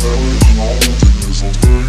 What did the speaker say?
Smelling all the goodness